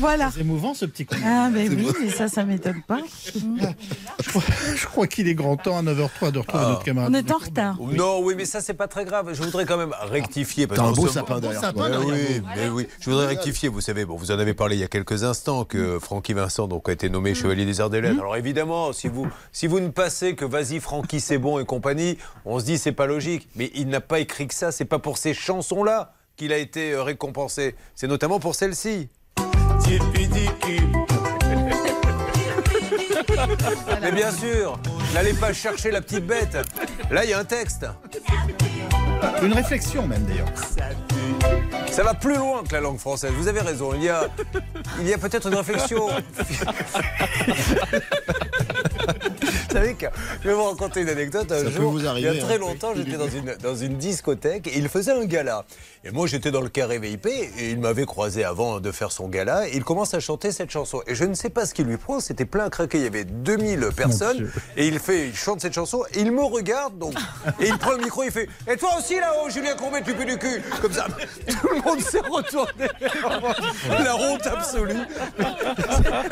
Voilà. C'est émouvant ce petit coup. Ah, ben oui, mais ça, ça m'étonne pas. Je crois, qu'il est grand temps à 9h03 de retrouver notre camarade. On est en retard. Non, oui, mais ça, c'est pas très grave. Je voudrais quand même rectifier. parce T'as un qu'on beau sapin derrière. Ouais, oui, mais oui. Je voudrais rectifier. Vous savez, bon, vous en avez parlé il y a quelques instants que Francky Vincent donc, a été nommé chevalier des arts des lettres. Alors évidemment, si vous, si vous ne passez que vas-y Francky, c'est bon et compagnie, on se dit c'est pas logique. Mais il n'a pas écrit que ça. C'est pas pour ces chansons-là qu'il a été euh, récompensé. C'est notamment pour celle-ci. Mais bien sûr, n'allez pas chercher la petite bête. Là, il y a un texte. Une réflexion même d'ailleurs. Ça va plus loin que la langue française. Vous avez raison. Il y a, il y a peut-être une réflexion. Je vais vous raconter une anecdote. Un Ça peut vous arriver, il y a très hein. longtemps, j'étais dans une, dans une discothèque et il faisait un gala. Et moi, j'étais dans le carré VIP et il m'avait croisé avant de faire son gala. Et il commence à chanter cette chanson. Et je ne sais pas ce qui lui prend. C'était plein à craquer. Il y avait 2000 personnes. Et il fait, il chante cette chanson. Et il me regarde donc. Et il prend le micro. Il fait Et toi aussi là-haut, Julien Courbet, tu pues du cul. Comme ça. Tout le monde s'est retourné. La honte absolue.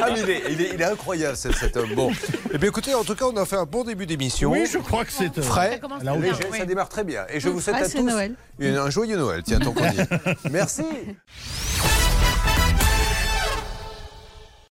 Ah, mais il est, il est- il est incroyable cet, cet homme. Bon. Eh bien, écoutez, en tout cas, on a fait un bon début d'émission. Oui, je crois que c'est. euh, Frais, bien, léger, oui. ça démarre très bien. Et je vous souhaite à tous Noël. une- un joyeux Noël. Tiens, tant qu'on y est. Merci.